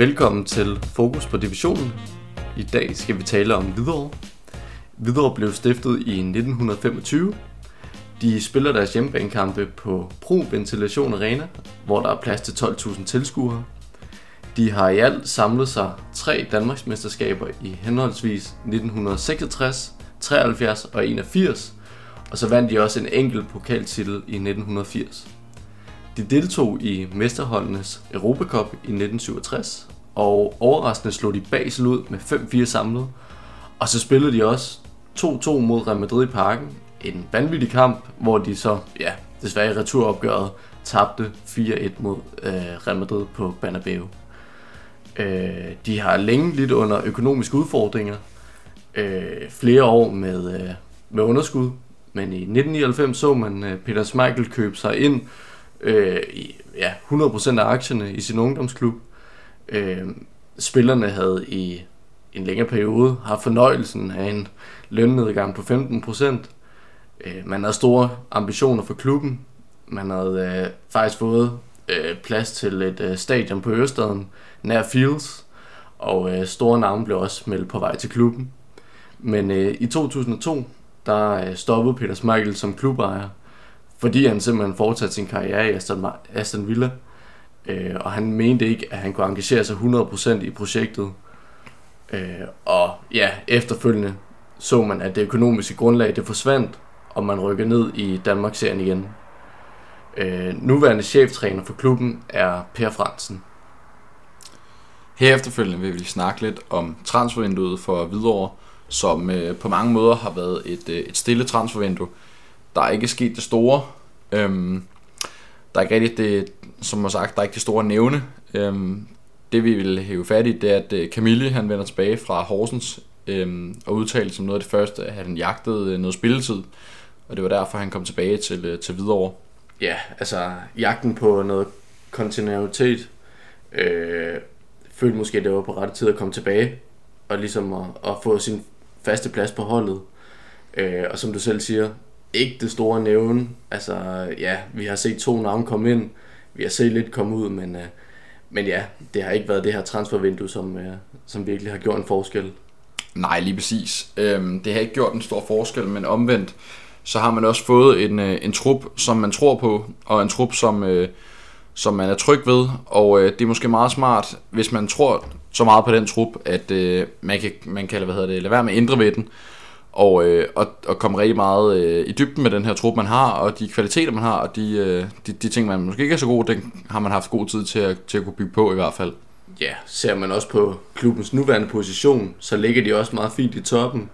Velkommen til Fokus på Divisionen. I dag skal vi tale om Hvidovre. Hvidovre blev stiftet i 1925. De spiller deres hjemmebanekampe på Pro Ventilation Arena, hvor der er plads til 12.000 tilskuere. De har i alt samlet sig tre Danmarksmesterskaber i henholdsvis 1966, 73 og 81, og så vandt de også en enkelt pokaltitel i 1980. De deltog i mesterholdenes Europacup i 1967, og overraskende slog de Basel ud med 5-4 samlet. Og så spillede de også 2-2 mod Real Madrid i parken. En vanvittig kamp, hvor de så, ja, desværre i returopgøret, tabte 4-1 mod øh, Real Madrid på Bernabeu. Øh, de har længe lidt under økonomiske udfordringer. Øh, flere år med, øh, med underskud. Men i 1999 så man øh, Peter Schmeichel købe sig ind øh, i ja, 100% af aktierne i sin ungdomsklub. Øh, spillerne havde i en længere periode haft fornøjelsen af en lønnedgang på 15%. Øh, man havde store ambitioner for klubben. Man havde øh, faktisk fået øh, plads til et øh, stadion på Ørestaden nær Fields, og øh, store navne blev også meldt på vej til klubben. Men øh, i 2002, der øh, stoppede Peter Schmeichel som klubejer, fordi han simpelthen fortsatte sin karriere i Aston, Aston Villa, øh, og han mente ikke, at han kunne engagere sig 100% i projektet. Øh, og ja, efterfølgende så man, at det økonomiske grundlag det forsvandt, og man rykker ned i Danmarksserien igen. Øh, nuværende cheftræner for klubben er Per Fransen. Her efterfølgende vil vi snakke lidt om transfervinduet for Hvidovre, som øh, på mange måder har været et, øh, et stille transfervindue. Der er ikke sket det store. Øhm, der er ikke rigtig det, som har sagt, der er ikke det store nævne. Øhm, det vi vil hæve fat i, det er, at øh, Camille han vender tilbage fra Horsens øhm, og udtalte som noget af det første, at han jagtede øh, noget spilletid. Og det var derfor, han kom tilbage til, øh, til Hvidovre. Ja, altså jagten på noget kontinuitet. Øh, følte måske, at det var på rette tid at komme tilbage og ligesom at, at få sin faste plads på holdet. Øh, og som du selv siger, ikke det store nævne. Altså, ja, vi har set to navne komme ind. Vi har set lidt komme ud, men, øh, men ja, det har ikke været det her transfervindue, som, øh, som virkelig har gjort en forskel. Nej, lige præcis. Øhm, det har ikke gjort en stor forskel, men omvendt, så har man også fået en, øh, en trup, som man tror på, og en trup, som, øh, som man er tryg ved. Og øh, det er måske meget smart, hvis man tror så meget på den trup, at øh, man kan, man kan hvad hedder det, lade være med at ændre ved den, og, øh, og, og komme rigtig meget øh, i dybden med den her trup, man har, og de kvaliteter, man har, og de, øh, de, de ting, man måske ikke er så gode, det har man haft god tid til at, til at kunne bygge på i hvert fald. Ja, ser man også på klubbens nuværende position, så ligger de også meget fint i toppen.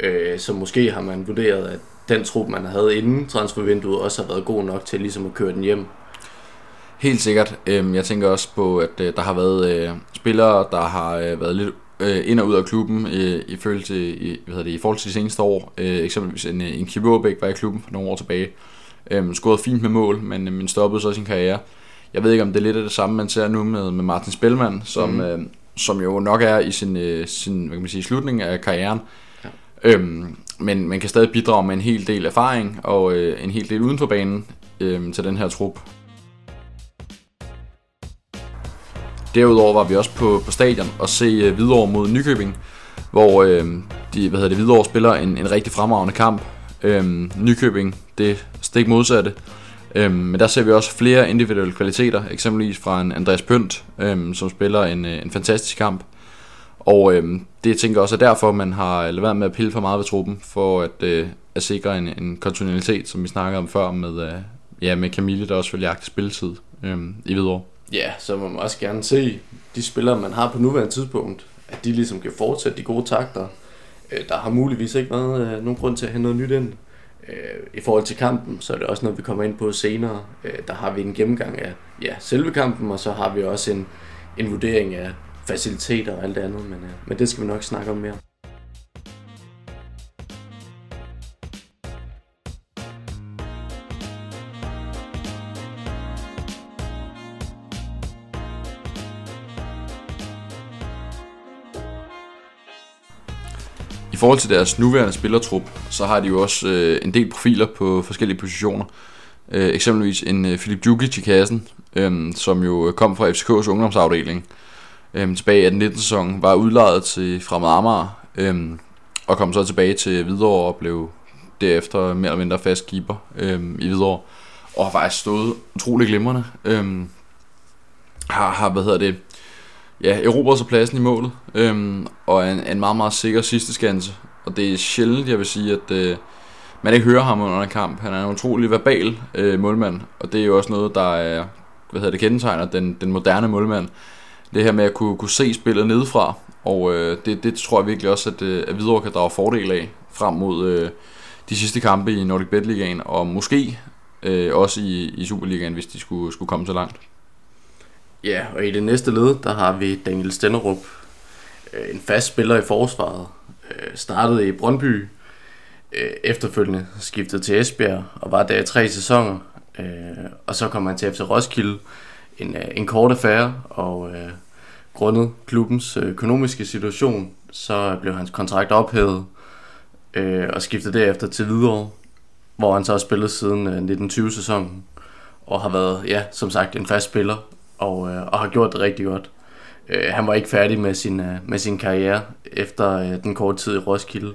Øh, så måske har man vurderet, at den trup, man havde inden transfervinduet, også har været god nok til ligesom at køre den hjem. Helt sikkert. Øhm, jeg tænker også på, at øh, der har været øh, spillere, der har øh, været lidt øh, ind og ud af klubben øh, i, forhold til, i, hvad hedder det, i forhold til de seneste år. Øh, eksempelvis en, en Kibobæk var i klubben for nogle år tilbage. Øh, scorede fint med mål, men, men stoppede så sin karriere. Jeg ved ikke, om det er lidt af det samme, man ser nu med, med Martin Spellmann, som, mm. øh, som jo nok er i sin, øh, sin hvad kan man sige, slutning af karrieren. Ja. Øhm, men man kan stadig bidrage med en hel del erfaring og øh, en hel del uden for banen øh, til den her trup. Derudover var vi også på, på stadion og se øh, Hvidovre mod Nykøbing, hvor øh, de, hvad hedder det, Hvidovre spiller en, en rigtig fremragende kamp. Øh, Nykøbing, det stik modsatte. Uh, men der ser vi også flere individuelle kvaliteter, eksempelvis fra en Andreas Pønt, uh, som spiller en, øh, en fantastisk kamp. Og uh, det tænker også er derfor, man har lavet være med at pille for meget ved truppen, for at, øh, at sikre en, en kontinuitet, som vi snakkede om før med, øh, ja, med Camille, der også vil jagte spilletid uh, i Hvidovre. Ja, så må man også gerne se de spillere, man har på nuværende tidspunkt, at de ligesom kan fortsætte de gode takter. Øh, der har muligvis ikke været øh, nogen grund til at hente noget nyt ind. Øh, I forhold til kampen, så er det også noget, vi kommer ind på senere. Øh, der har vi en gennemgang af ja, selve kampen, og så har vi også en, en vurdering af faciliteter og alt det andet, men, øh, men det skal vi nok snakke om mere. Forhold til deres nuværende spillertrup, så har de jo også øh, en del profiler på forskellige positioner. Øh, eksempelvis en øh, Filip Djukic i kassen, øh, som jo kom fra FCK's ungdomsafdeling. øh, tilbage i den 19. sæson, var udlejet til Fremad Amager, øh, og kom så tilbage til Hvidovre og blev derefter mere eller mindre fast keeper øh, i Hvidovre, og har faktisk stået utrolig glimrende. Øh, har, har, hvad hedder det, ja, erobrer sig pladsen i målet, øhm, og er en, en meget, meget sikker sidste skanse. Og det er sjældent, jeg vil sige, at øh, man ikke hører ham under en kamp. Han er en utrolig verbal øh, målmand, og det er jo også noget, der er, hvad hedder det, kendetegner den, den moderne målmand. Det her med at kunne, kunne se spillet nedefra, og øh, det, det tror jeg virkelig også, at, øh, at Hvidovre kan drage fordel af frem mod øh, de sidste kampe i Nordic Bet Ligaen, og måske øh, også i, i Superligaen, hvis de skulle, skulle komme så langt. Ja, og i det næste led, der har vi Daniel Stenderup, øh, en fast spiller i forsvaret, øh, startede i Brøndby, øh, efterfølgende skiftede til Esbjerg og var der i tre sæsoner, øh, og så kom han til FC Roskilde, en, en kort affære, og grundet klubbens økonomiske situation, så blev hans kontrakt ophævet, og skiftede derefter til Hvidovre, hvor han så har spillet siden 1920-sæsonen, og har været, ja, som sagt, en fast spiller og, øh, og har gjort det rigtig godt. Øh, han var ikke færdig med sin, øh, med sin karriere efter øh, den korte tid i Roskilde,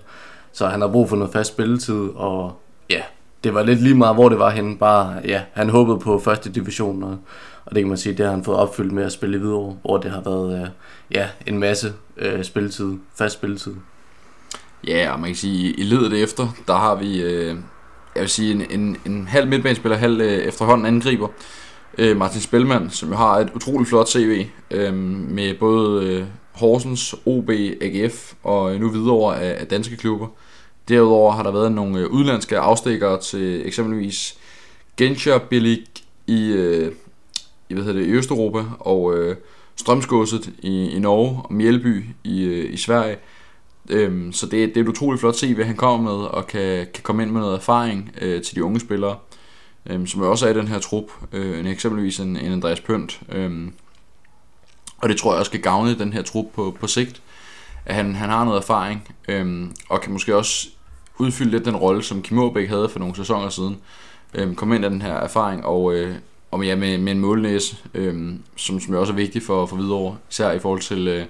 så han har brug for noget fast spilletid, og ja, det var lidt lige meget, hvor det var henne. Bare, ja, han håbede på første division, og, og det kan man sige, det har han fået opfyldt med at spille i Hvidovre, hvor det har været øh, ja, en masse øh, spilletid, fast spilletid. Ja, og man kan sige, i ledet efter, der har vi, øh, jeg vil sige, en, en, en halv midtbanespiller, halv øh, efterhånden angriber, øh, Martin Spelman, som jo har et utroligt flot CV øh, med både øh, Horsens, OB, AGF og øh, nu videre af, af danske klubber. Derudover har der været nogle øh, udlandske afstikkere til eksempelvis Genscher Billig i, øh, i, hvad hedder det, i Østeuropa og øh, Strømsgodset i, i Norge og Mjælby i, øh, i Sverige. Øhm, så det, det er et utroligt flot CV, han kommer med og kan, kan komme ind med noget erfaring øh, til de unge spillere øhm, som også er i den her trup, øh, en eksempelvis en, en Andreas Pønt. Øhm, og det tror jeg også skal gavne den her trup på, på sigt, at han, han har noget erfaring, øhm, og kan måske også udfylde lidt den rolle, som Kim Aabæk havde for nogle sæsoner siden. Øhm, komme ind af den her erfaring, og, øh, og ja, med, med en målnæse, øhm, som, som også er vigtig for, for videre, især i forhold til, øh,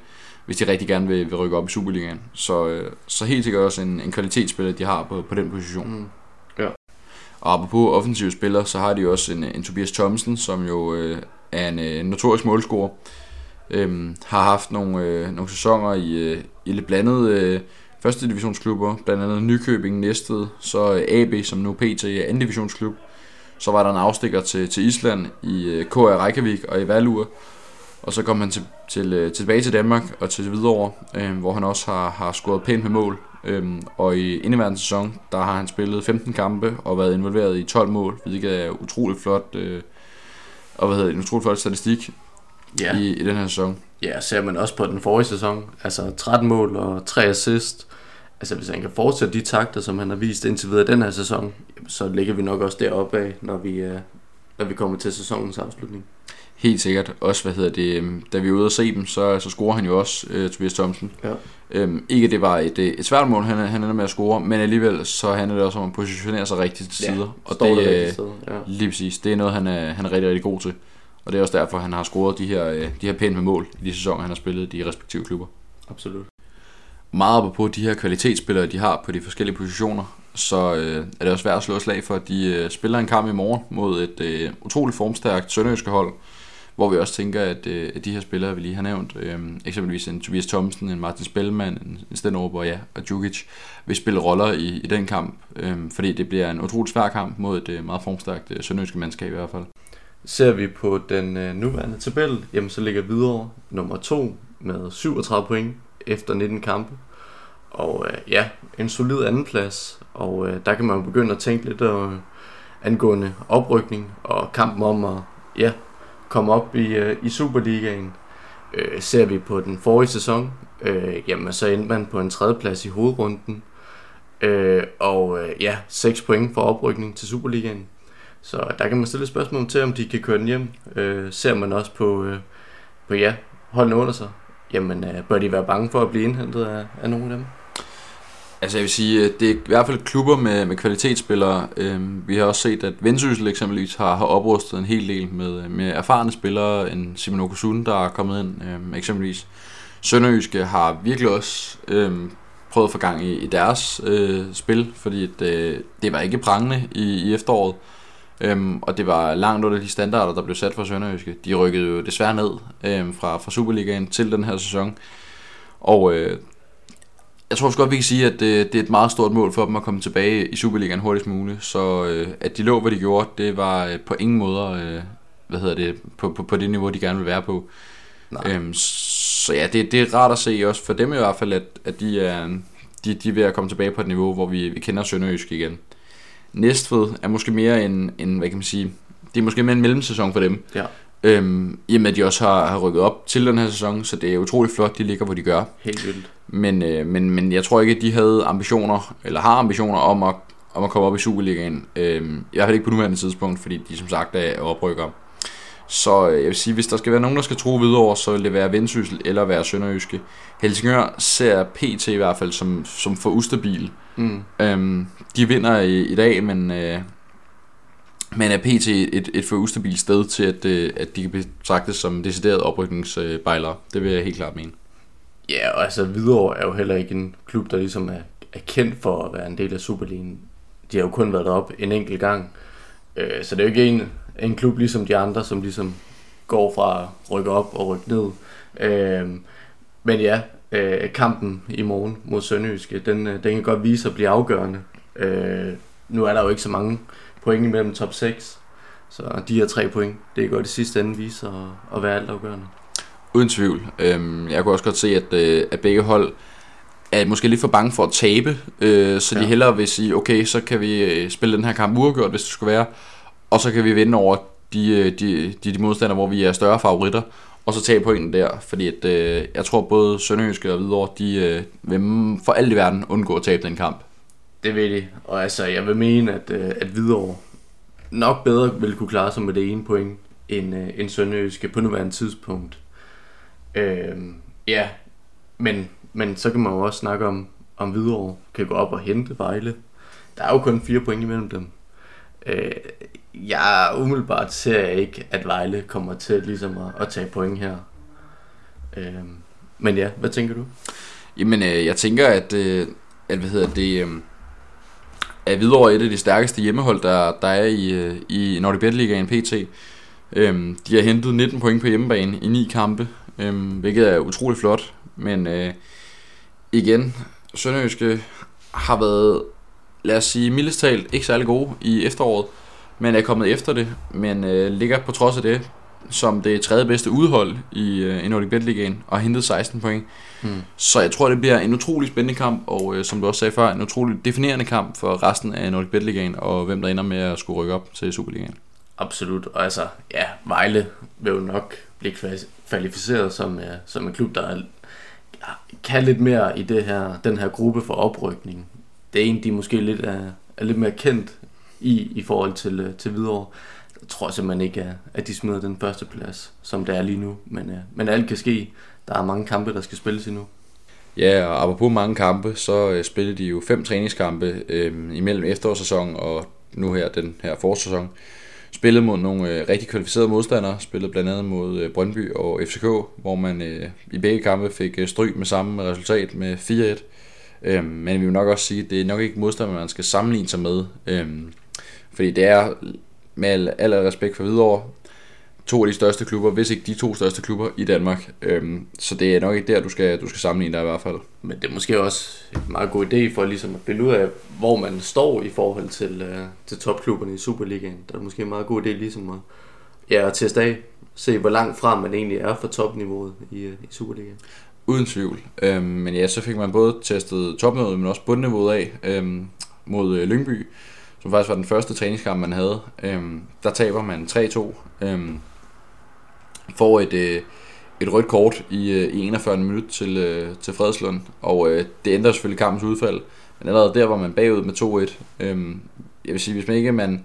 hvis de rigtig gerne vil, vil rykke op i Superligaen. Så, øh, så helt sikkert også en, en kvalitetsspiller, de har på, på den position. Mm. Og apropos offensive spillere, så har de jo også en, en Tobias Thomsen, som jo øh, er en, øh, notorisk målscorer. Øhm, har haft nogle, øh, nogle sæsoner i, øh, i lidt blandede øh, første divisionsklubber, blandt andet Nykøbing, Næstved, så øh, AB, som nu PT er anden divisionsklub. Så var der en afstikker til, til Island i øh, KR Reykjavik og i Valur. Og så kom han til, til, øh, tilbage til Danmark og til Hvidovre, øh, hvor han også har, har scoret pænt med mål. Øhm, og i indeværende sæson, der har han spillet 15 kampe og været involveret i 12 mål, hvilket er utroligt flot, øh, og hvad hedder det, en utroligt flot statistik ja. i, i den her sæson. Ja, ser man også på den forrige sæson, altså 13 mål og 3 assist. Altså hvis han kan fortsætte de takter, som han har vist indtil videre den her sæson, så ligger vi nok også deroppe af, når vi, øh, når vi kommer til sæsonens afslutning. Helt sikkert. Også, hvad hedder det, øhm, da vi er ude og se dem, så, så scorer han jo også, uh, Tobias Thomsen. Ja. Øhm, ikke at det var et, et svært mål, han, han ender med at score, men alligevel så handler det også om at positionere sig rigtigt til sider. Ja, og det, det sted, ja. lige præcis, det er noget, han er, han er rigtig, rigtig god til. Og det er også derfor, han har scoret de her, øh, de her pænt med mål i de sæsoner, han har spillet i de respektive klubber. Absolut. Meget på de her kvalitetsspillere, de har på de forskellige positioner, så øh, er det også værd at slå slag for, at de øh, spiller en kamp i morgen mod et øh, utroligt formstærkt sønderjyske hold, hvor vi også tænker, at, øh, at de her spillere, vi lige har nævnt, øh, eksempelvis en Tobias Thomsen, en Martin Spellman, en, en Stenrup og, ja, og Djukic, vil spille roller i, i den kamp, øh, fordi det bliver en utrolig svær kamp mod et øh, meget formstærkt øh, sønderjyske mandskab i hvert fald. Ser vi på den øh, nuværende tabel, jamen så ligger videre nummer 2 med 37 point efter 19 kampe. Og øh, ja, en solid andenplads, og øh, der kan man begynde at tænke lidt øh, angående oprykning og kampen om at ja, komme op i, øh, i Superligaen. Øh, ser vi på den forrige sæson, øh, jamen så endte man på en tredjeplads i hovedrunden. Øh, og øh, ja, 6 point for oprykning til Superligaen. Så der kan man stille spørgsmål til, om de kan køre den hjem. Øh, ser man også på, øh, på ja, holdene under sig, jamen øh, bør de være bange for at blive indhentet af, af nogle af dem? Altså jeg vil sige, det er i hvert fald klubber med, med kvalitetsspillere. Øhm, vi har også set, at Vendsyssel eksempelvis har, har oprustet en hel del med, øh, med erfarne spillere, en Simon Okusun, der er kommet ind øhm, eksempelvis. Sønderjyske har virkelig også øhm, prøvet at få gang i, i deres øh, spil, fordi at, øh, det var ikke prangende i, i efteråret. Øhm, og det var langt under de standarder, der blev sat for Sønderjyske. De rykkede jo desværre ned øhm, fra, fra Superligaen til den her sæson. Og øh, jeg tror også godt, vi kan sige, at det, det er et meget stort mål for dem at komme tilbage i Superligaen hurtigst muligt. Så øh, at de lå, hvad de gjorde, det var øh, på ingen måde øh, hvad hedder det, på, på, på det niveau, de gerne vil være på. Øhm, så ja, det, det er rart at se også for dem i hvert fald, at, at de, er, de, de er ved at komme tilbage på et niveau, hvor vi, vi kender Sønderjysk igen. Næstved er måske mere en, en, hvad kan man sige, det er måske mere en mellemsæson for dem. Ja. Øhm, I og med, at de også har, har rykket op til den her sæson, så det er utroligt flot, de ligger, hvor de gør. Helt vildt. Men, øh, men, men jeg tror ikke, at de havde ambitioner, eller har ambitioner om at, om at komme op i Superligaen. Øh, I hvert fald ikke på nuværende tidspunkt, fordi de som sagt er oprykker. Så øh, jeg vil sige, hvis der skal være nogen, der skal tro videre, så vil det være Vendsyssel eller være Sønderjyske. Helsingør ser PT i hvert fald som, som for ustabil. Mm. Øhm, de vinder i, i dag, men, øh, men er PT et, et for ustabilt sted til, at, øh, at de kan betragtes som decideret oprykningsbejlere. Det vil jeg helt klart mene. Ja, og altså Hvidovre er jo heller ikke en klub, der ligesom er, er kendt for at være en del af Superligaen. De har jo kun været deroppe en enkelt gang. Øh, så det er jo ikke en, en klub ligesom de andre, som ligesom går fra at rykke op og rykke ned. Øh, men ja, øh, kampen i morgen mod Sønderjyske, den, øh, den kan godt vise at blive afgørende. Øh, nu er der jo ikke så mange point imellem top 6, så de her tre point, det går det sidste ende vise at, at være altafgørende. Uden tvivl. Øhm, jeg kunne også godt se, at, øh, at begge hold er måske lidt for bange for at tabe, øh, så ja. de hellere vil sige, okay, så kan vi øh, spille den her kamp uafgjort, hvis det skulle være, og så kan vi vinde over de, øh, de, de, de modstandere, hvor vi er større favoritter, og så tage pointen der, fordi at, øh, jeg tror både Sønderjyske og Hvidovre, de øh, vil for alt i verden undgå at tabe den kamp. Det vil de, og altså jeg vil mene, at, øh, at Hvidovre nok bedre vil kunne klare sig med det ene point, end, øh, end Sønderjyske på nuværende tidspunkt. Øh, ja, men, men så kan man jo også snakke om, om Hvidovre kan gå op og hente Vejle. Der er jo kun fire point imellem dem. Øh, jeg umiddelbart ser jeg ikke, at Vejle kommer til ligesom at, at tage point her. Øh, men ja, hvad tænker du? Jamen, øh, jeg tænker, at, øh, at hvad hedder det, øh, er Hvidovre et af de stærkeste hjemmehold, der, der er i, øh, i Nordic Ligaen PT. Øhm, de har hentet 19 point på hjemmebane i ni kampe, øhm, hvilket er utrolig flot. Men øh, igen, Sønderjyske har været, lad os sige, mildest talt ikke særlig gode i efteråret, men er kommet efter det, men øh, ligger på trods af det som det tredje bedste udhold i, øh, i Nordic Bet Ligaen og hentet 16 point. Mm. Så jeg tror, det bliver en utrolig spændende kamp, og øh, som du også sagde før, en utrolig definerende kamp for resten af Nordic Bet Ligaen, og hvem der ender med at skulle rykke op til Superligaen. Absolut, og altså, ja, Vejle vil jo nok blive kvalificeret som, ja, som en klub, der er, kan lidt mere i det her, den her gruppe for oprykning. Det er en, de måske lidt er, er lidt mere kendt i, i forhold til, øh, til Hvidovre. Jeg tror simpelthen ikke, at de smider den første plads, som det er lige nu. Men, øh, men alt kan ske. Der er mange kampe, der skal spilles endnu. Ja, og apropos mange kampe, så øh, spillede de jo fem træningskampe øh, imellem efterårssæsonen og nu her den her forårssæson. Spillede mod nogle øh, rigtig kvalificerede modstandere, spillede blandt andet mod øh, Brøndby og FCK, hvor man øh, i begge kampe fik øh, stryg med samme resultat med 4-1. Øh, men vi vil nok også sige, at det er nok ikke modstandere, man skal sammenligne sig med. Øh, fordi det er med al, al respekt for videre to af de største klubber, hvis ikke de to største klubber i Danmark. Øhm, så det er nok ikke der, du skal, du skal sammenligne dig i hvert fald. Men det er måske også en meget god idé for ligesom at finde ud af, hvor man står i forhold til, uh, til topklubberne i Superligaen. Der er måske en meget god idé ligesom at, ja, at teste af, se hvor langt frem man egentlig er for topniveauet i, uh, i Superligaen. Uden tvivl. Øhm, men ja, så fik man både testet topniveauet, men også bundniveauet af øhm, mod øh, Lyngby som faktisk var den første træningskamp, man havde. Øhm, der taber man 3-2. Øhm, får et, øh, et rødt kort i, øh, i 41 minutter til, øh, til Fredslund, og øh, det ændrer selvfølgelig kampens udfald. Men allerede der var man bagud med 2-1. Øhm, jeg vil sige, hvis man ikke man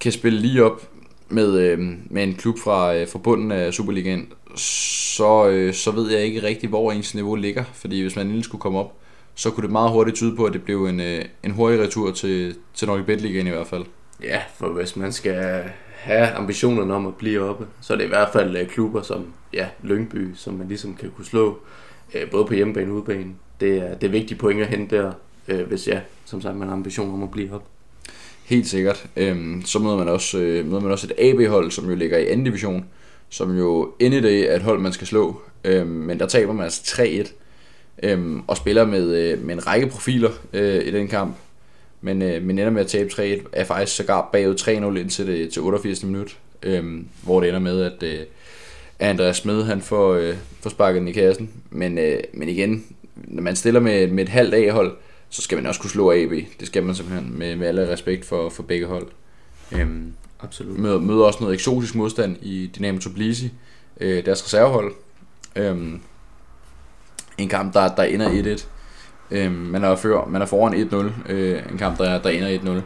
kan spille lige op med, øh, med en klub fra, øh, fra bunden af Superligaen, så, øh, så ved jeg ikke rigtig, hvor ens niveau ligger. Fordi hvis man endelig skulle komme op, så kunne det meget hurtigt tyde på, at det blev en, øh, en hurtig retur til, til Nordic Bet Ligaen i hvert fald. Ja, for hvis man skal have ambitionerne om at blive oppe, så er det i hvert fald øh, klubber som ja, Lyngby, som man ligesom kan kunne slå, øh, både på hjemmebane og udebane. Det er, det er vigtige point at hente der, hvis ja, som sagt, man har ambitioner om at blive oppe. Helt sikkert. Øhm, så møder man, også, øh, møder man også et AB-hold, som jo ligger i anden division, som jo day er et hold, man skal slå. Øhm, men der taber man altså 3-1, øhm, og spiller med, øh, med en række profiler øh, i den kamp. Men, øh, men ender med at tabe 3-1, er faktisk sågar bagud 3-0 indtil det, til 88. minut, øhm, hvor det ender med, at, øh, Andreas Smed han får, øh, får sparket den i kassen. Men, øh, men igen, når man stiller med, med et halvt A-hold, så skal man også kunne slå AB. Det skal man simpelthen med, med alle respekt for, for begge hold. Øhm, Absolut. Møder, møder også noget eksotisk modstand i Dynamo Tbilisi, øh, deres reservehold. Øhm, en kamp, der, der ender 1-1. Øhm, man, er før, man er foran 1-0. Øh, en kamp, der, der ender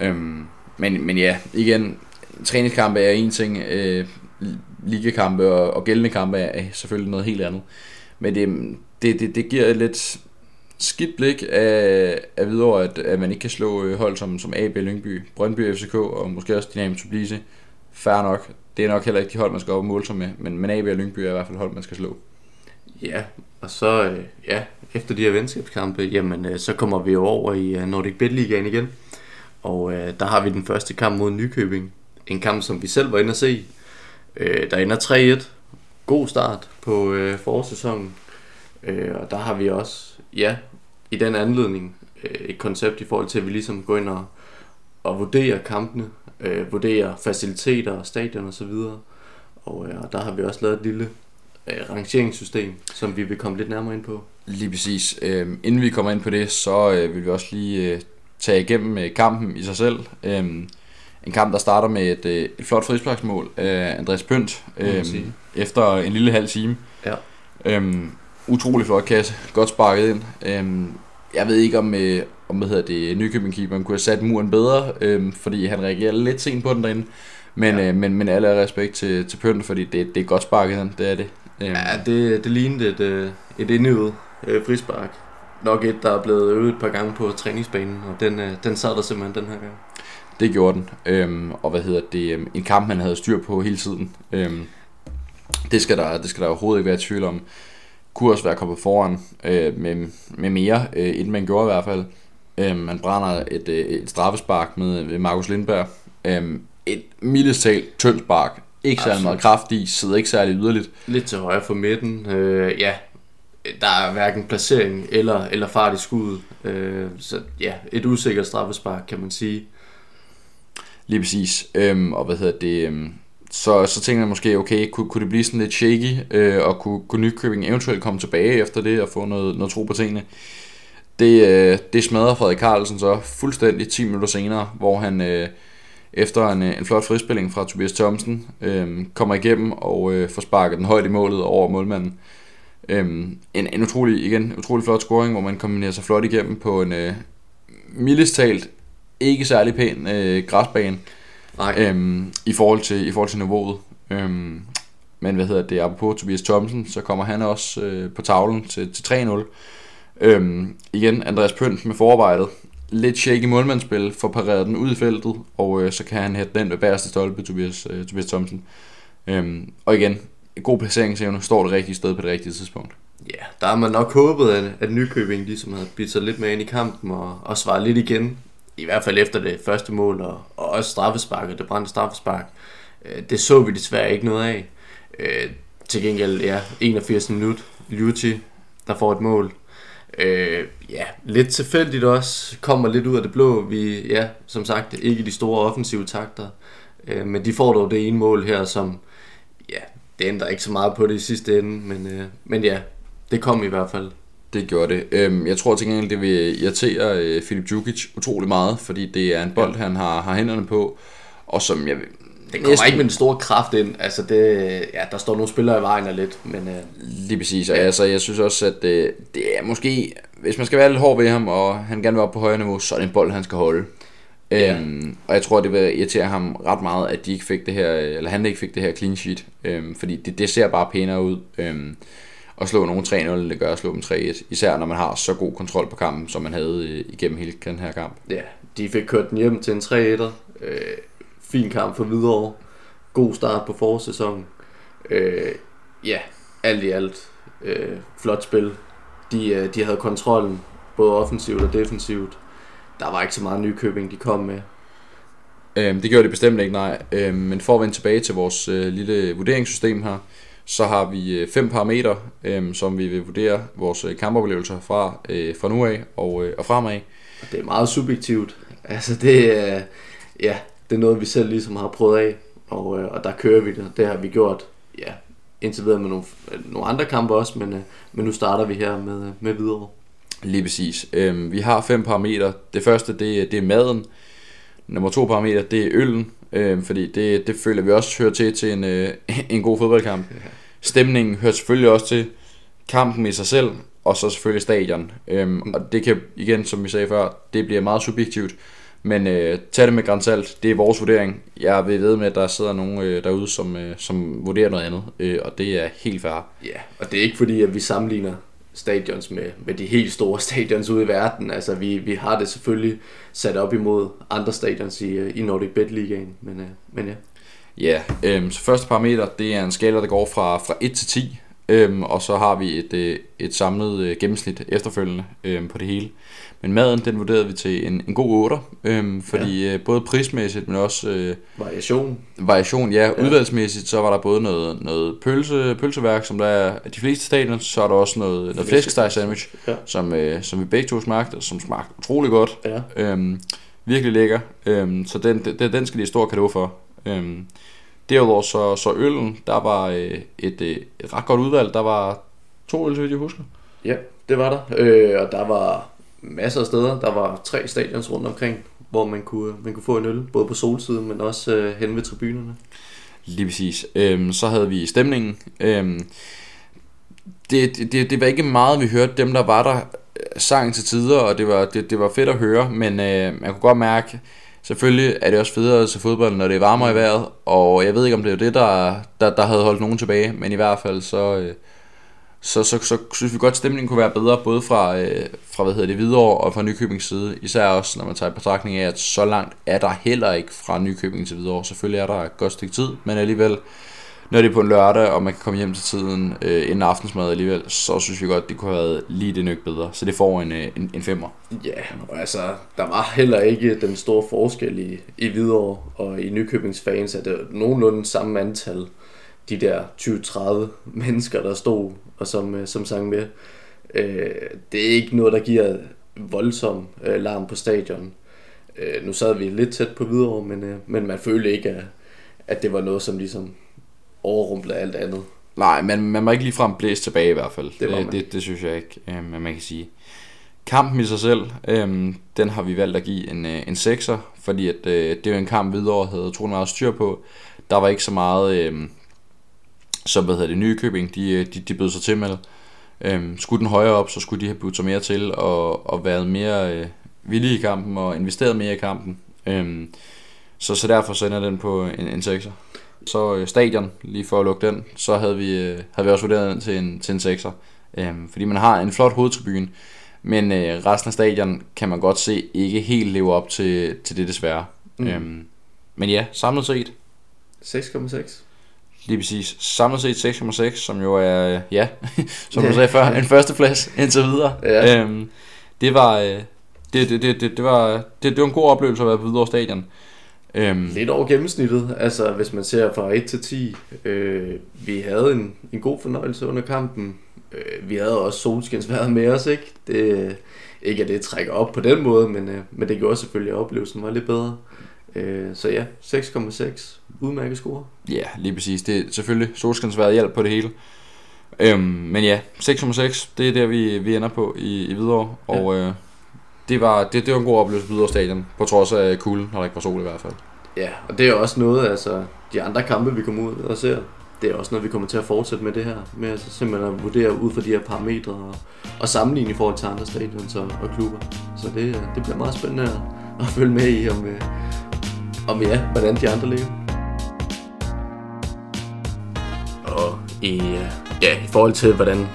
1-0. Øhm, men, men ja, igen, træningskampe er en ting. Øh, ligakampe og, og gældende kampe er selvfølgelig noget helt andet. Men det, det, det, det giver et lidt skidt blik af, af videre, at, at man ikke kan slå øh, hold som, som AB Lyngby, Brøndby FCK og måske også Dynamo Tbilisi. Færre nok. Det er nok heller ikke de hold, man skal op og måle sig med, men, men AB og Lyngby er i hvert fald hold, man skal slå. Ja, og så øh, ja, efter de her venskabskampe, jamen øh, så kommer vi jo over i øh, Nordic Bet Ligaen igen. Og øh, der har vi den første kamp mod Nykøbing. En kamp, som vi selv var inde at se. Øh, der ender 3-1. God start på øh, forårssæsonen. Øh, og der har vi også, ja, i den anledning, øh, et koncept i forhold til, at vi ligesom går ind og, og vurderer kampene, øh, vurderer faciliteter, stadion og så videre. Og, øh, og der har vi også lavet et lille øh, rangeringssystem, som vi vil komme lidt nærmere ind på. Lige præcis. Øh, inden vi kommer ind på det, så øh, vil vi også lige øh, tage igennem øh, kampen i sig selv. Øh, en kamp, der starter med et, øh, et flot frisparksmål af Andreas Pønt øh, efter en lille halv time. Ja. Øhm, utrolig flot kasse, godt sparket ind. Øhm, jeg ved ikke om, øh, om hvad hedder det, Nykøbing keeperen kunne have sat muren bedre, øh, fordi han reagerer lidt sent på den derinde. Men, ja. øh, men, men alle respekt til, til Pønt, fordi det, det er godt sparket ind, det er det. Øhm. Ja, det, det lignede et, øh, et indøvet øh, frispark. Nok et, der er blevet øvet et par gange på træningsbanen, og den, øh, den sad der simpelthen den her gang. Det gjorde den, øhm, og hvad hedder det, øhm, en kamp man havde styr på hele tiden. Øhm, det, skal der, det skal der overhovedet ikke være tvivl om. Kunne også være kommet foran øh, med, med mere, øh, end man gjorde i hvert fald. Øhm, man brænder et, øh, et straffespark med Markus Lindberg. Øhm, et mildest talt tyndt spark. Ikke særlig meget kraft i, sidder ikke særlig yderligt. Lidt til højre for midten. Øh, ja, der er hverken placering eller, eller fart i skuddet. Øh, så ja, et usikkert straffespark, kan man sige. Lige præcis. Øhm, og hvad hedder det... Øhm, så, så tænker jeg måske, okay, kunne, kunne det blive sådan lidt shaky, øh, og kunne, kunne Nykøbing eventuelt komme tilbage efter det og få noget, noget tro på tingene. Det, øh, det smadrer Frederik Carlsen så fuldstændig 10 minutter senere, hvor han øh, efter en, en flot frispilling fra Tobias Thomsen øh, kommer igennem og øh, får sparket den højt i målet over målmanden. Øh, en, en utrolig, igen, utrolig flot scoring, hvor man kombinerer sig flot igennem på en øh, mildest talt ikke særlig pæn øh, græsbane øhm, i, forhold til, i forhold til niveauet. Øhm, men hvad hedder det, apropos Tobias Thomsen, så kommer han også øh, på tavlen til, til 3-0. Øhm, igen, Andreas Pønt med forarbejdet. Lidt shaky målmandsspil, får pareret den ud i feltet, og øh, så kan han hætte den ved bagerste stolpe, Tobias, øh, Tobias Thomsen. Øhm, og igen, en god placeringsevne, står det rigtige sted på det rigtige tidspunkt. Ja, der har man nok håbet, at, at Nykøbing ligesom havde bidt sig lidt med ind i kampen og, og svaret lidt igen i hvert fald efter det første mål, og, og også straffespark, og det brændte straffespark. Øh, det så vi desværre ikke noget af. Øh, til gengæld, ja, 81 minut, Luti, der får et mål. Øh, ja, lidt tilfældigt også, kommer lidt ud af det blå. Vi, ja, som sagt, ikke de store offensive takter, øh, men de får dog det ene mål her, som, ja, det ændrer ikke så meget på det i sidste ende, men, øh, men ja, det kom i hvert fald. Det gjorde det. Øhm, jeg tror til gengæld, det vil irritere øh, Filip Djukic utrolig meget, fordi det er en bold, ja. han har, har hænderne på, og som jeg det kommer næsten... ikke med den store kraft ind. Altså det, ja, der står nogle spillere i vejen og lidt, men... Øh, Lige præcis, og ja. altså, jeg synes også, at det, det er måske... Hvis man skal være lidt hård ved ham, og han gerne vil op på højere niveau, så er det en bold, han skal holde. Ja. Øhm, og jeg tror, det vil irritere ham ret meget, at de ikke fik det her, eller han ikke fik det her clean sheet, øhm, fordi det, det ser bare pænere ud. Øhm, at slå nogen 3-0, end det gør at slå dem 3-1. Især når man har så god kontrol på kampen, som man havde øh, igennem hele den her kamp. Ja, de fik kørt den hjem til en 3-1'er. Øh, fin kamp for Hvidovre. God start på forårssæsonen. Øh, ja, alt i alt. Øh, flot spil. De, øh, de havde kontrollen, både offensivt og defensivt. Der var ikke så meget Nykøbing, de kom med. Øhm, det gjorde det bestemt ikke, nej. Øhm, men for at vende tilbage til vores øh, lille vurderingssystem her, så har vi øh, fem parametre, øh, som vi vil vurdere vores øh, kampoplevelser fra, øh, fra nu af og, øh, og fremad. Og det er meget subjektivt. Altså det er, ja, det er noget, vi selv ligesom har prøvet af, og, øh, og der kører vi det. Det har vi gjort, ja, indtil videre med nogle, nogle andre kampe også, men, øh, men nu starter vi her med, øh, med videre. Lige præcis. Øhm, vi har fem parametre. Det første, det, det er maden. Nummer to parameter, det er øllen. Øhm, fordi det, det føler vi også hører til til en, øh, en god fodboldkamp. Stemningen hører selvfølgelig også til kampen i sig selv, og så selvfølgelig stadion. Øhm, og det kan, igen, som vi sagde før, det bliver meget subjektivt. Men øh, tag det med grænsalt, det er vores vurdering. Jeg vil ved med, at der sidder nogen øh, derude, som, øh, som vurderer noget andet, øh, og det er helt fair. Ja, og det er ikke fordi, at vi sammenligner stadions med, med de helt store stadions ude i verden. Altså, vi, vi har det selvfølgelig sat op imod andre stadions i, øh, i Nordic Bet Ligaen, men, øh, men ja. Ja, øhm, så første parameter, det er en skala, der går fra, fra 1 til 10, øhm, og så har vi et, øh, et samlet øh, gennemsnit efterfølgende øhm, på det hele. Men maden, den vurderede vi til en, en god 8, øhm, fordi ja. øh, både prismæssigt, men også øh, Variation. variation, ja, ja, udvalgsmæssigt, så var der både noget, noget pølse, pølseværk, som der er de fleste stadions, så er der også noget, noget flæskesteg sandwich, Ja. som, øh, som vi begge to smagte, og som smagte utrolig godt. Ja. Øhm, virkelig lækker. Øhm, så den, den, den skal de have stor kado for. Øhm, derudover så, så øllen, der var øh, et, øh, et ret godt udvalg. Der var to øl, så vidt jeg husker. Ja, det var der. Øh, og der var masser af steder. Der var tre stadions rundt omkring, hvor man kunne, man kunne få en øl, både på solsiden, men også øh, hen ved tribunerne. Lige præcis. Øhm, så havde vi stemningen. Øhm, det, det, det, var ikke meget, vi hørte dem, der var der øh, sang til tider, og det var, det, det var fedt at høre, men øh, man kunne godt mærke, selvfølgelig er det også federe at se fodbold, når det er varmere i vejret, og jeg ved ikke, om det er det, der, der, der havde holdt nogen tilbage, men i hvert fald så, øh, så, så, så synes vi godt, at stemningen kunne være bedre, både fra, øh, fra hvad hedder det, Hvidovre og fra Nykøbings side, især også, når man tager i betragtning af, at så langt er der heller ikke fra Nykøbing til Hvidovre. Selvfølgelig er der et godt stykke tid, men alligevel, når det er på en lørdag, og man kan komme hjem til tiden øh, inden aftensmad alligevel, så synes vi godt, det kunne have været lige det nøk bedre. Så det får en, øh, en, en femmer. Ja, og altså, der var heller ikke den store forskel i, i Hvidovre og i Nykøbings fans, at det var nogenlunde samme antal, de der 20-30 mennesker, der stod og som, øh, som sang med. Øh, det er ikke noget, der giver voldsom øh, larm på stadion. Øh, nu sad vi lidt tæt på Hvidovre, men, øh, men man følte ikke, at, at det var noget, som ligesom overrumplede alt andet. Nej, men man må ikke ligefrem blæse tilbage i hvert fald. Det må det, det, det synes jeg ikke, øh, at man kan sige. Kampen i sig selv, øh, den har vi valgt at give en, øh, en 6'er, fordi at, øh, det er en kamp, Hvidovre havde utrolig meget styr på. Der var ikke så meget, øh, som hvad hedder det, Nykøbing, de, øh, de, de bød sig til med. Øh, skulle den højere op, så skulle de have budt sig mere til og, og været mere øh, villige i kampen og investeret mere i kampen. Øh, så, så derfor så ender den på en, en 6'er. Så øh, stadion, lige for at lukke den, så havde vi, øh, havde vi også vurderet den til en, til en 6'er. Øhm, fordi man har en flot hovedtribune, men øh, resten af stadion kan man godt se ikke helt leve op til, til det desværre. Mm. Øhm, men ja, samlet set, 6,6. lige præcis, samlet set 6,6, som jo er, øh, ja, som du sagde før, en førsteplads indtil videre. Ja. Øhm, det var, øh, det, det, det, det, det, var, det, det var en god oplevelse at være på Hvidovre Stadion. Øhm, Lidt over gennemsnittet, altså hvis man ser fra 1 til 10. Øh, vi havde en, en god fornøjelse under kampen. Øh, vi havde også solskinsværet med os, ikke? Det, ikke at det trækker op på den måde, men, øh, men det gjorde selvfølgelig, at oplevelsen var lidt bedre. Øh, så ja, 6,6. Udmærket score. Ja, lige præcis. Det er selvfølgelig solskinsværet hjælp på det hele. Øhm, men ja, 6,6, det er der, vi, vi ender på i, i Hvidovre. Og øh, det, var, det, det var en god oplevelse på Hvidovre Stadion, på trods af kulden, når der ikke var sol i hvert fald. Ja, og det er også noget, altså de andre kampe, vi kommer ud og ser, det er også noget, vi kommer til at fortsætte med det her. Med altså, simpelthen at vurdere ud fra de her parametre og, og sammenligne i forhold til andre stadions og, og klubber. Så det, øh, det bliver meget spændende at, at følge med i, om, øh, om ja, hvordan de andre ligger. Og i, øh, ja, i forhold til, hvordan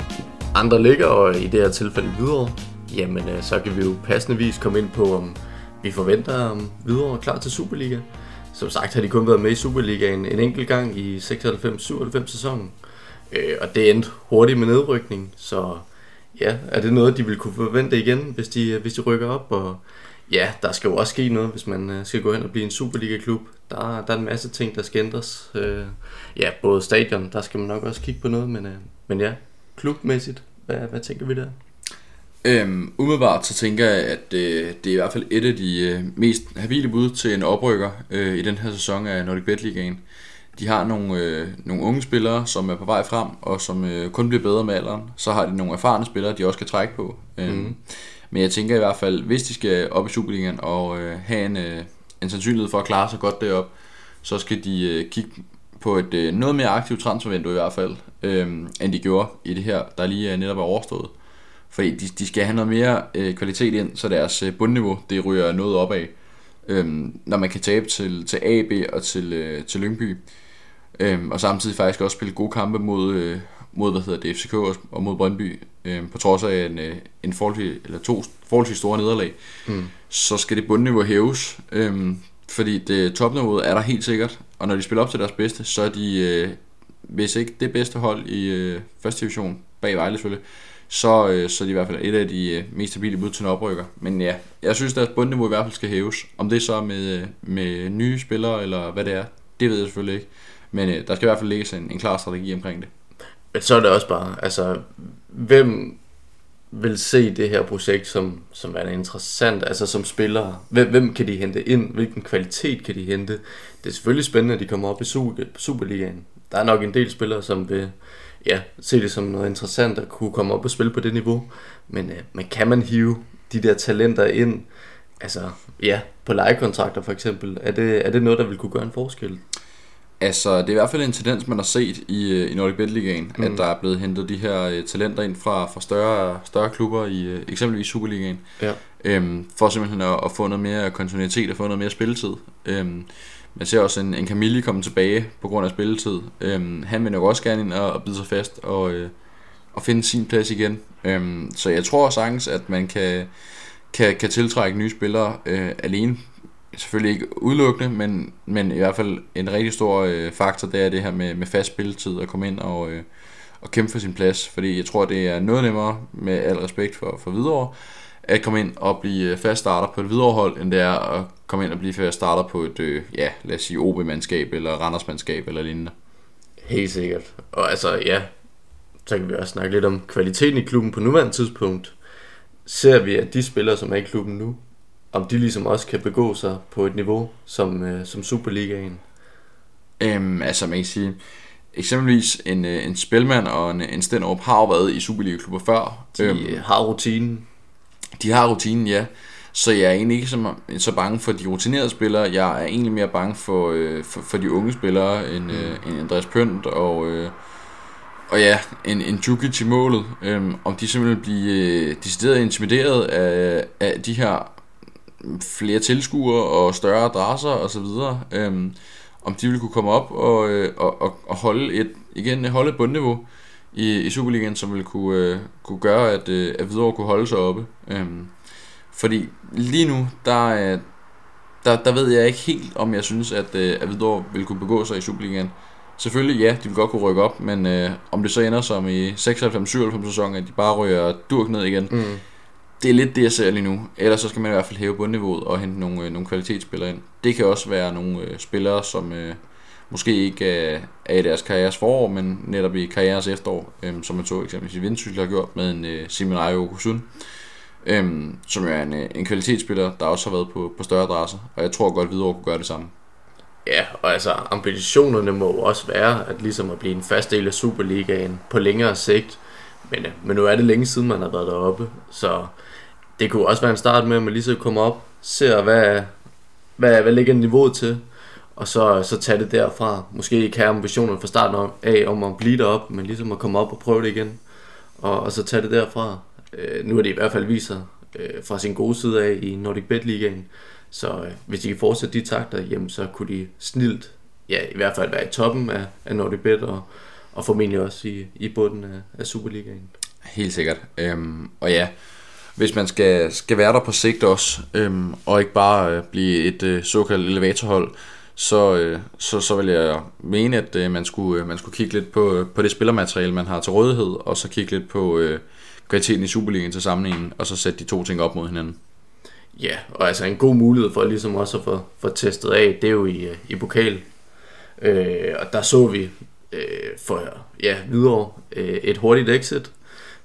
andre ligger, og i det her tilfælde videre, jamen øh, så kan vi jo passendevis komme ind på, om vi forventer om videre klar til Superliga. Som sagt har de kun været med i Superligaen en enkelt gang i 96-97 sæsonen. Øh, og det endte hurtigt med nedrykning, så ja, er det noget, de vil kunne forvente igen, hvis de, øh, hvis de rykker op? Og ja, der skal jo også ske noget, hvis man øh, skal gå hen og blive en Superliga-klub. Der, der er en masse ting, der skal ændres. Øh, ja, både stadion, der skal man nok også kigge på noget, men, øh, men ja, klubmæssigt, hvad, hvad tænker vi der? Øhm, umiddelbart så tænker jeg, at øh, det er i hvert fald et af de øh, mest habile bud til en oprykker øh, i den her sæson af Nordic Bet Ligaen. De har nogle, øh, nogle unge spillere, som er på vej frem, og som øh, kun bliver bedre med alderen. Så har de nogle erfarne spillere, de også kan trække på. Øh, mm. Men jeg tænker i hvert fald, hvis de skal op i Superligaen og øh, have en, øh, en sandsynlighed for at klare sig godt derop, så skal de øh, kigge på et øh, noget mere aktivt transfervindue i hvert fald, øh, end de gjorde i det her, der lige er netop er overstået. Fordi de, de skal have noget mere øh, kvalitet ind, så deres øh, bundniveau det ryger noget opad. Øhm, når man kan tabe til, til AB og til, øh, til Lyngby. Øhm, og samtidig faktisk også spille gode kampe mod, øh, mod hvad hedder det, FCK og mod Brøndby. Øh, på trods af en, øh, en forholdsvis, eller to forholdsvis store nederlag. Mm. Så skal det bundniveau hæves. Øh, fordi det, topniveauet er der helt sikkert. Og når de spiller op til deres bedste, så er de, øh, hvis ikke det bedste hold i øh, første division, bag Vejle selvfølgelig, så, øh, så er de i hvert fald et af de øh, mest stabile bud til en oprykker. Men ja, jeg synes, at bundniveau i hvert fald skal hæves. Om det så med, øh, med nye spillere, eller hvad det er, det ved jeg selvfølgelig ikke. Men øh, der skal i hvert fald ligge en, en klar strategi omkring det. Men så er det også bare, altså, hvem vil se det her projekt som, som er interessant, altså som spillere? Hvem, hvem kan de hente ind? Hvilken kvalitet kan de hente? Det er selvfølgelig spændende, at de kommer op i Superligaen. Der er nok en del spillere, som vil ja, se det som noget interessant at kunne komme op og spille på det niveau. Men, øh, men kan man hive de der talenter ind, altså ja, på lejekontrakter for eksempel, er det, er det noget, der vil kunne gøre en forskel? Altså, det er i hvert fald en tendens, man har set i, øh, i Nordic Bet Ligaen, mm. at der er blevet hentet de her uh, talenter ind fra, fra større, større klubber i uh, eksempelvis Superligaen, ja. øhm, for simpelthen at, at få noget mere kontinuitet og få noget mere spilletid. Øhm, man ser også en, en Camille komme tilbage på grund af spilletid. Øhm, han vil nok også gerne ind og, og bide sig fast og, øh, og finde sin plads igen. Øhm, så jeg tror sagtens, at man kan, kan, kan tiltrække nye spillere øh, alene. Selvfølgelig ikke udelukkende, men, men i hvert fald en rigtig stor øh, faktor, det er det her med, med fast spilletid at komme ind og, øh, og kæmpe for sin plads. Fordi jeg tror, det er noget nemmere, med al respekt for, for videre, at komme ind og blive fast starter på et viderehold, end det er at komme ind og blive fast starter på et, øh, ja, lad os sige OB-mandskab eller Randers-mandskab eller lignende. Helt sikkert. Og altså, ja, så kan vi også snakke lidt om kvaliteten i klubben på nuværende tidspunkt. Ser vi, at de spillere, som er i klubben nu, om de ligesom også kan begå sig på et niveau som, øh, som Superligaen? Øhm, altså man kan sige, eksempelvis en, øh, en spilmand og en, en Stenrup har jo været i Superliga-klubber før. De øhm, har rutinen. De har rutinen, ja. Så jeg er egentlig ikke så, så bange for de rutinerede spillere. Jeg er egentlig mere bange for, øh, for, for de unge spillere end, øh, end Andreas Pønt og, øh, og ja, en, en Djukic i målet. Øh, om de simpelthen bliver øh, decideret intimideret af, af de her flere tilskuere og større adresser osv. Øh, om de vil kunne komme op og, øh, og, og, og holde et, igen, holde et bundniveau i, i Superligaen, som vil kunne, øh, kunne gøre, at, øh, at Hvidovre kunne holde sig oppe. Øh, fordi lige nu, der, der, der ved jeg ikke helt, om jeg synes, at, øh, at Hvidovre vil kunne begå sig i Superligaen. Selvfølgelig, ja, de vil godt kunne rykke op, men øh, om det så ender som i 96-97 sæsonen, at de bare ryger durk ned igen, mm. det er lidt det, jeg ser lige nu. Ellers så skal man i hvert fald hæve bundniveauet og hente nogle, øh, nogle kvalitetsspillere ind. Det kan også være nogle øh, spillere, som øh, måske ikke øh, er i deres karrieres forår, men netop i karrieres efterår, øh, som man så eksempelvis i Vendsyssel har gjort med en øh, Simon Ayo Okusun øhm, som jo er en, øh, en kvalitetsspiller, der også har været på, på større adresser, og jeg tror godt, at Hvidovre kunne gøre det samme. Ja, og altså ambitionerne må jo også være at ligesom at blive en fast del af Superligaen på længere sigt. Men, øh, men nu er det længe siden, man har været deroppe, så det kunne også være en start med, at man lige så kommer op, ser hvad, hvad, hvad ligger niveauet til, og så, så tage det derfra. Måske ikke have ambitionerne fra starten om, af om at blive derop, men ligesom at komme op og prøve det igen, og, og så tage det derfra. Øh, nu er det i hvert fald vist sig øh, fra sin gode side af i Nordic Bet Ligaen. Så øh, hvis de kan fortsætte de takter, jamen, så kunne de snilt, ja, i hvert fald være i toppen af, af Nordic Bet og, og formentlig også i, i bunden af, af Superligaen. Helt sikkert. Øhm, og ja, hvis man skal, skal være der på sigt også, øhm, og ikke bare øh, blive et øh, såkaldt elevatorhold, så, øh, så, så vil jeg mene, at øh, man, skulle, øh, man skulle kigge lidt på, øh, på det spillermateriale, man har til rådighed, og så kigge lidt på øh, kvaliteten i Superligaen til sammenligning, og så sætte de to ting op mod hinanden. Ja, og altså en god mulighed for ligesom også at få, få testet af, det er jo i, øh, i pokal. Øh, og der så vi øh, for ja, videre øh, et hurtigt exit.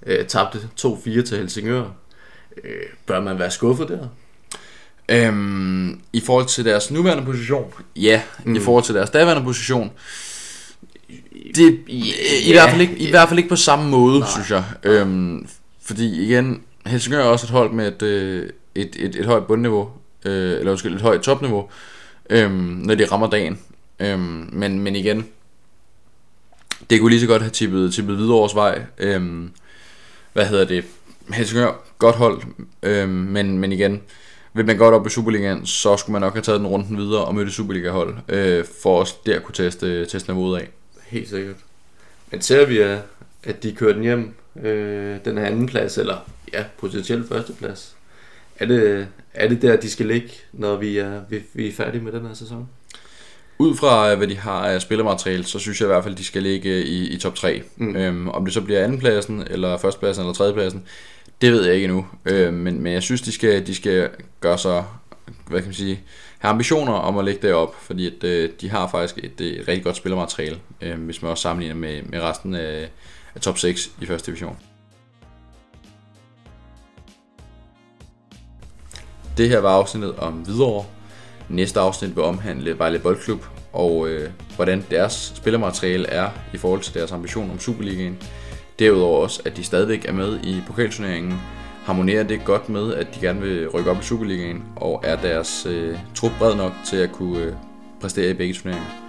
Øh, tabte 2-4 til Helsingør. Øh, bør man være skuffet der? Øhm, I forhold til deres nuværende position? Ja, mm. i forhold til deres daværende position. Det, i, i, hvert fald ikke, I hvert fald ikke på samme måde, Nej. synes jeg. Øhm, fordi igen, Helsingør er også et hold med et, øh, et, et, et højt bundniveau, øh, eller undskyld, et højt topniveau, øh, når de rammer dagen. Øh, men, men igen, det kunne lige så godt have tippet, tippet Hvidovres vej. Øh, hvad hedder det? Helsingør, godt hold, øh, men, men igen, vil man godt op i Superligaen, så skulle man nok have taget den runden videre og mødt Superliga-hold, øh, for os der kunne teste, teste niveauet af. Helt sikkert. Men ser vi, at de kørte den hjem, øh, den her anden plads, eller ja, potentielt førsteplads, er det, er det der, de skal ligge, når vi er, vi, vi er færdige med den her sæson? Ud fra hvad de har af spillermateriale, så synes jeg i hvert fald, de skal ligge i, i top 3. Mm. Øhm, om det så bliver andenpladsen, eller førstepladsen, eller tredjepladsen, det ved jeg ikke endnu. øh, men, men jeg synes, de skal, de skal gøre sig, hvad kan man sige, have ambitioner om at lægge det op, fordi at, øh, de har faktisk et, øh, et rigtig godt spillermateriale, øh, hvis man også sammenligner med, med resten af, af top 6 i første division. Det her var afsnittet om Hvidovre. Næste afsnit vil omhandle Vejle Boldklub og øh, hvordan deres spillermateriale er i forhold til deres ambition om Superligaen. Derudover også, at de stadigvæk er med i pokalturneringen. Harmonerer det godt med, at de gerne vil rykke op i Superligaen, og er deres øh, trup bred nok til at kunne øh, præstere i begge turneringer.